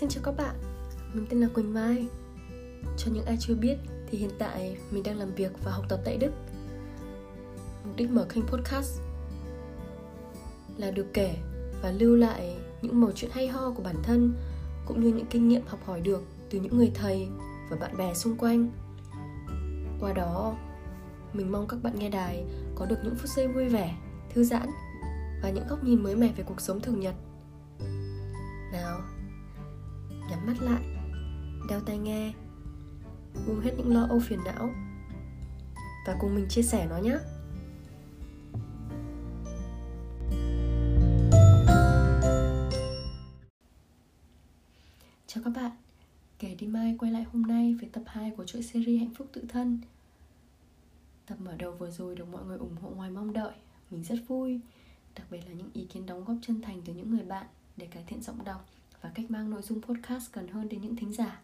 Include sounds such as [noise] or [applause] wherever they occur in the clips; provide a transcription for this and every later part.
Xin chào các bạn, mình tên là Quỳnh Mai. Cho những ai chưa biết thì hiện tại mình đang làm việc và học tập tại Đức. Mục đích mở kênh podcast là được kể và lưu lại những mẩu chuyện hay ho của bản thân cũng như những kinh nghiệm học hỏi được từ những người thầy và bạn bè xung quanh. Qua đó mình mong các bạn nghe đài có được những phút giây vui vẻ thư giãn và những góc nhìn mới mẻ về cuộc sống thường nhật. Nhắm mắt lại đeo tai nghe buông hết những lo âu phiền não và cùng mình chia sẻ nó nhé Chào các bạn, kể đi mai quay lại hôm nay với tập 2 của chuỗi series Hạnh phúc tự thân. Tập mở đầu vừa rồi được mọi người ủng hộ ngoài mong đợi Mình rất vui Đặc biệt là những ý kiến đóng góp chân thành từ những người bạn Để cải thiện giọng đọc và cách mang nội dung podcast gần hơn đến những thính giả.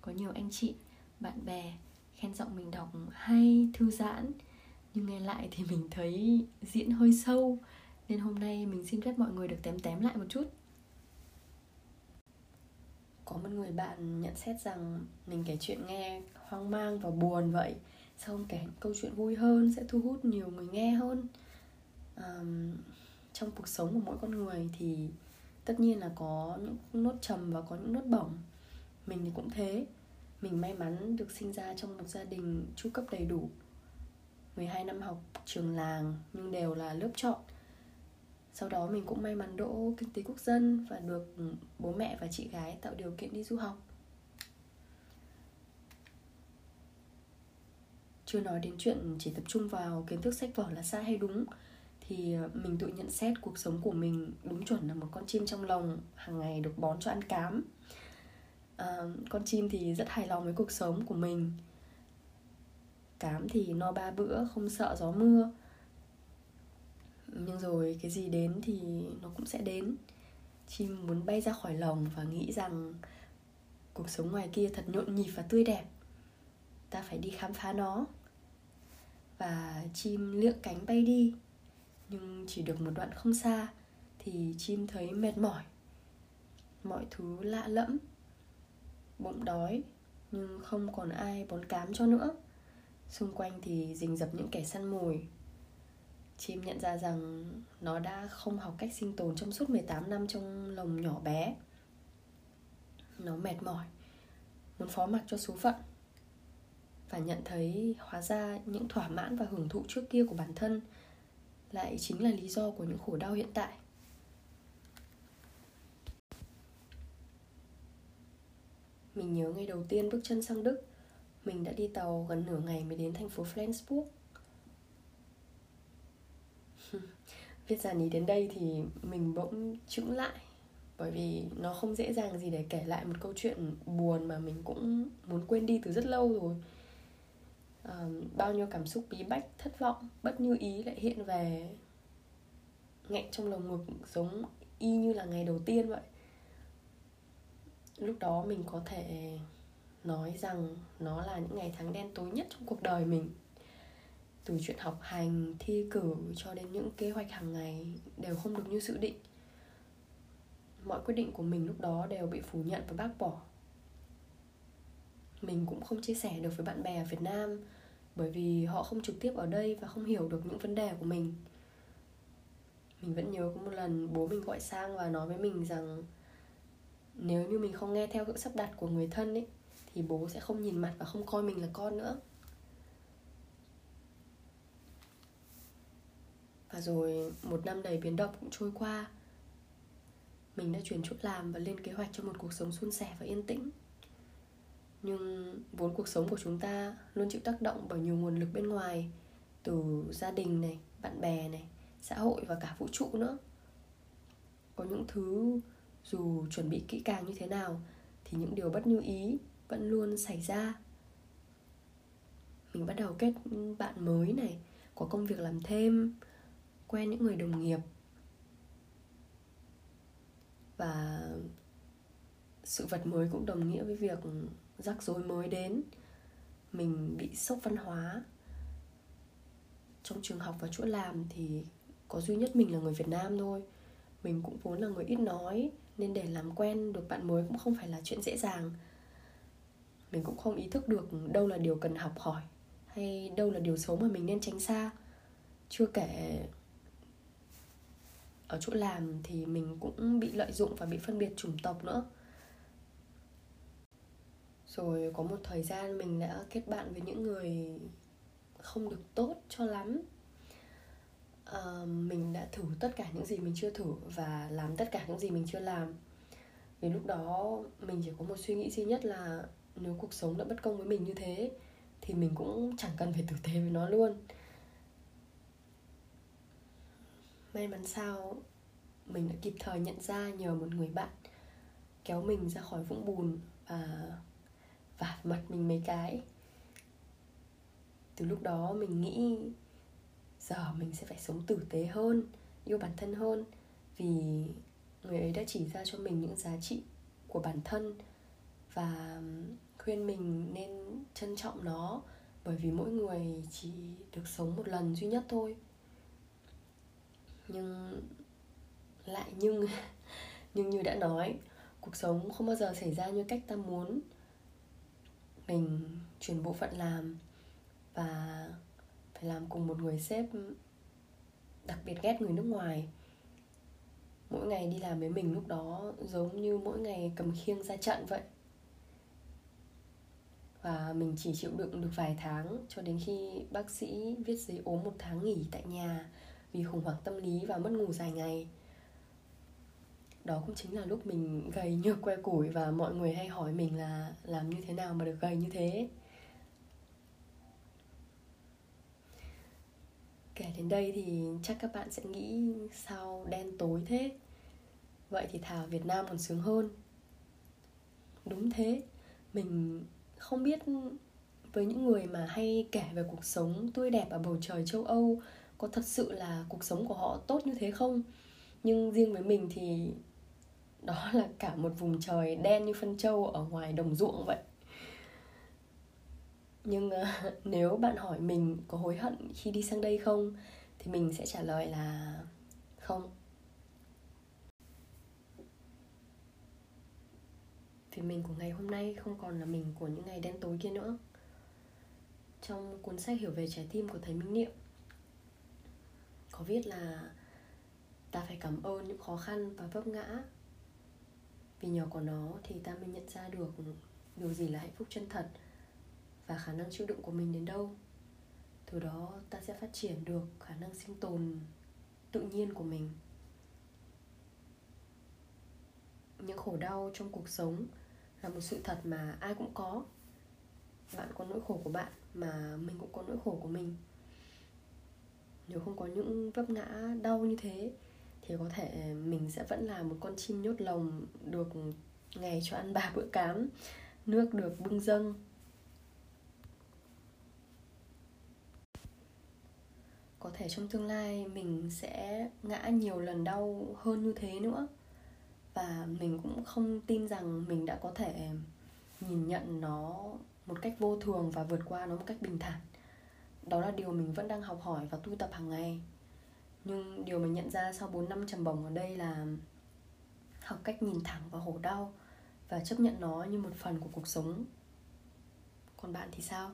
Có nhiều anh chị, bạn bè khen giọng mình đọc hay, thư giãn Nhưng nghe lại thì mình thấy diễn hơi sâu Nên hôm nay mình xin phép mọi người được tém tém lại một chút. Có một người bạn nhận xét rằng mình kể chuyện nghe hoang mang và buồn vậy sao không kể câu chuyện vui hơn sẽ thu hút nhiều người nghe hơn. Um, trong cuộc sống của mỗi con người thì tất nhiên là có những nốt trầm và có những nốt bỏng. Mình thì cũng thế. Mình may mắn được sinh ra trong một gia đình chu cấp đầy đủ. 12 năm học trường làng, nhưng đều là lớp chọn. Sau đó mình cũng may mắn đỗ kinh tế quốc dân và được bố mẹ và chị gái tạo điều kiện đi du học. Chưa nói đến chuyện chỉ tập trung vào kiến thức sách vở là sai hay đúng thì ờ, mình tự nhận xét cuộc sống của mình đúng chuẩn là một con chim trong lồng hàng ngày được bón cho ăn cám. À, con chim thì rất hài lòng với cuộc sống của mình. Cám thì no ba bữa không sợ gió mưa. Nhưng rồi cái gì đến thì nó cũng sẽ đến. Chim muốn bay ra khỏi lồng và nghĩ rằng cuộc sống ngoài kia thật nhộn nhịp và tươi đẹp. Ta phải đi khám phá nó. Và chim lượn cánh bay đi nhưng chỉ được một đoạn không xa thì chim thấy mệt mỏi. Mọi thứ lạ lẫm bụng đói nhưng không còn ai bón cám cho nữa. Xung quanh thì rình rập những kẻ săn mồi. Chim nhận ra rằng nó đã không học cách sinh tồn trong suốt 18 năm trong lồng nhỏ bé. Nó mệt mỏi, muốn phó mặc cho số phận và nhận thấy hóa ra những thỏa mãn và hưởng thụ trước kia của bản thân lại chính là lý do của những khổ đau hiện tại. Mình nhớ ngày đầu tiên bước chân sang Đức, mình đã đi tàu gần nửa ngày mới đến thành phố Flensburg. [laughs] Viết dàn ý đến đây thì mình bỗng chững lại bởi vì nó không dễ dàng gì để kể lại một câu chuyện buồn mà mình cũng muốn quên đi từ rất lâu rồi bao nhiêu cảm xúc bí bách, thất vọng, bất như ý lại hiện về nghẹn trong lồng ngực, giống y như là ngày đầu tiên vậy. Lúc đó mình có thể nói rằng nó là những ngày tháng đen tối nhất trong cuộc đời mình. Từ chuyện học hành, thi cử cho đến những kế hoạch hàng ngày đều không được như dự định. Mọi quyết định của mình lúc đó đều bị phủ nhận và bác bỏ. Mình cũng không chia sẻ được với bạn bè ở việt nam bởi vì họ không trực tiếp ở đây và không hiểu được những vấn đề của mình. Mình vẫn nhớ có một lần bố mình gọi sang và nói với mình rằng nếu như mình không nghe theo sự sắp đặt của người thân ấy, thì bố sẽ không nhìn mặt và không coi mình là con nữa. Và rồi một năm đầy biến động cũng trôi qua, Mình đã chuyển chỗ làm và lên kế hoạch cho một cuộc sống suôn sẻ và yên tĩnh. Nhưng vốn cuộc sống của chúng ta luôn chịu tác động bởi nhiều nguồn lực bên ngoài Từ gia đình này, bạn bè này, xã hội và cả vũ trụ nữa. Có những thứ dù chuẩn bị kỹ càng như thế nào Thì những điều bất như ý vẫn luôn xảy ra. Mình bắt đầu kết bạn mới này Có công việc làm thêm quen những người đồng nghiệp. Và sự vật mới cũng đồng nghĩa với việc rắc rối mới đến. Mình bị sốc văn hóa. Trong trường học và chỗ làm thì có duy nhất mình là người Việt Nam thôi. Mình cũng vốn là người ít nói, nên để làm quen được bạn mới cũng không phải là chuyện dễ dàng. Mình cũng không ý thức được đâu là điều cần học hỏi, hay đâu là điều xấu mà mình nên tránh xa. Chưa kể ở chỗ làm thì mình cũng bị lợi dụng và bị phân biệt chủng tộc nữa rồi có một thời gian mình đã kết bạn với những người không được tốt cho lắm. À, mình đã thử tất cả những gì mình chưa thử và làm tất cả những gì mình chưa làm. Vì lúc đó mình chỉ có một suy nghĩ duy nhất là nếu cuộc sống đã bất công với mình như thế thì mình cũng chẳng cần phải tử tế với nó luôn. May mắn sao mình đã kịp thời nhận ra nhờ một người bạn kéo mình ra khỏi vũng bùn và vả mặt mình mấy cái. Từ lúc đó mình nghĩ giờ mình sẽ phải sống tử tế hơn, yêu bản thân hơn. Vì người ấy đã chỉ ra cho mình những giá trị của bản thân và khuyên mình nên trân trọng nó bởi vì mỗi người chỉ được sống một lần duy nhất thôi. Nhưng lại nhưng [laughs] nhưng như đã nói, cuộc sống không bao giờ xảy ra như cách ta muốn mình chuyển bộ phận làm và phải làm cùng một người sếp đặc biệt ghét người nước ngoài. Mỗi ngày đi làm với mình lúc đó giống như mỗi ngày cầm khiêng ra trận vậy. Và mình chỉ chịu đựng được vài tháng cho đến khi bác sĩ viết giấy ốm một tháng nghỉ tại nhà vì khủng hoảng tâm lý và mất ngủ dài ngày đó cũng chính là lúc mình gầy như que củi và mọi người hay hỏi mình là làm như thế nào mà được gầy như thế. Kể đến đây thì chắc các bạn sẽ nghĩ sao đen tối thế? Vậy thì thảo việt nam còn sướng hơn. Đúng thế, mình không biết với những người mà hay kể về cuộc sống tươi đẹp ở bầu trời châu âu có thật sự là cuộc sống của họ tốt như thế không? Nhưng riêng với mình thì đó là cả một vùng trời đen như phân trâu ở ngoài đồng ruộng vậy. Nhưng uh, [laughs] nếu bạn hỏi mình có hối hận khi đi sang đây không thì mình sẽ trả lời là không. Vì mình của ngày hôm nay không còn là mình của những ngày đen tối kia nữa. Trong cuốn sách hiểu về trái tim của thầy minh niệm có viết là ta phải cảm ơn những khó khăn và vấp ngã vì nhờ có nó thì ta mới nhận ra được điều gì là hạnh phúc chân thật và khả năng chịu đựng của mình đến đâu. Từ đó, ta sẽ phát triển được khả năng sinh tồn tự nhiên của mình. Những khổ đau trong cuộc sống là một sự thật mà ai cũng có. Bạn có nỗi khổ của bạn mà mình cũng có nỗi khổ của mình. Nếu không có những vấp ngã đau như thế thì có thể mình sẽ vẫn là một con chim nhốt lồng được ngày cho ăn ba bữa cám, nước được bưng dâng. Có thể trong tương lai mình sẽ ngã nhiều lần đau hơn như thế nữa. Và mình cũng không tin rằng mình đã có thể nhìn nhận nó một cách vô thường và vượt qua nó một cách bình thản. Đó là điều mình vẫn đang học hỏi và tu tập hàng ngày nhưng điều mình nhận ra sau 4 năm trầm bổng ở đây là học cách nhìn thẳng vào khổ đau và chấp nhận nó như một phần của cuộc sống. Còn bạn thì sao?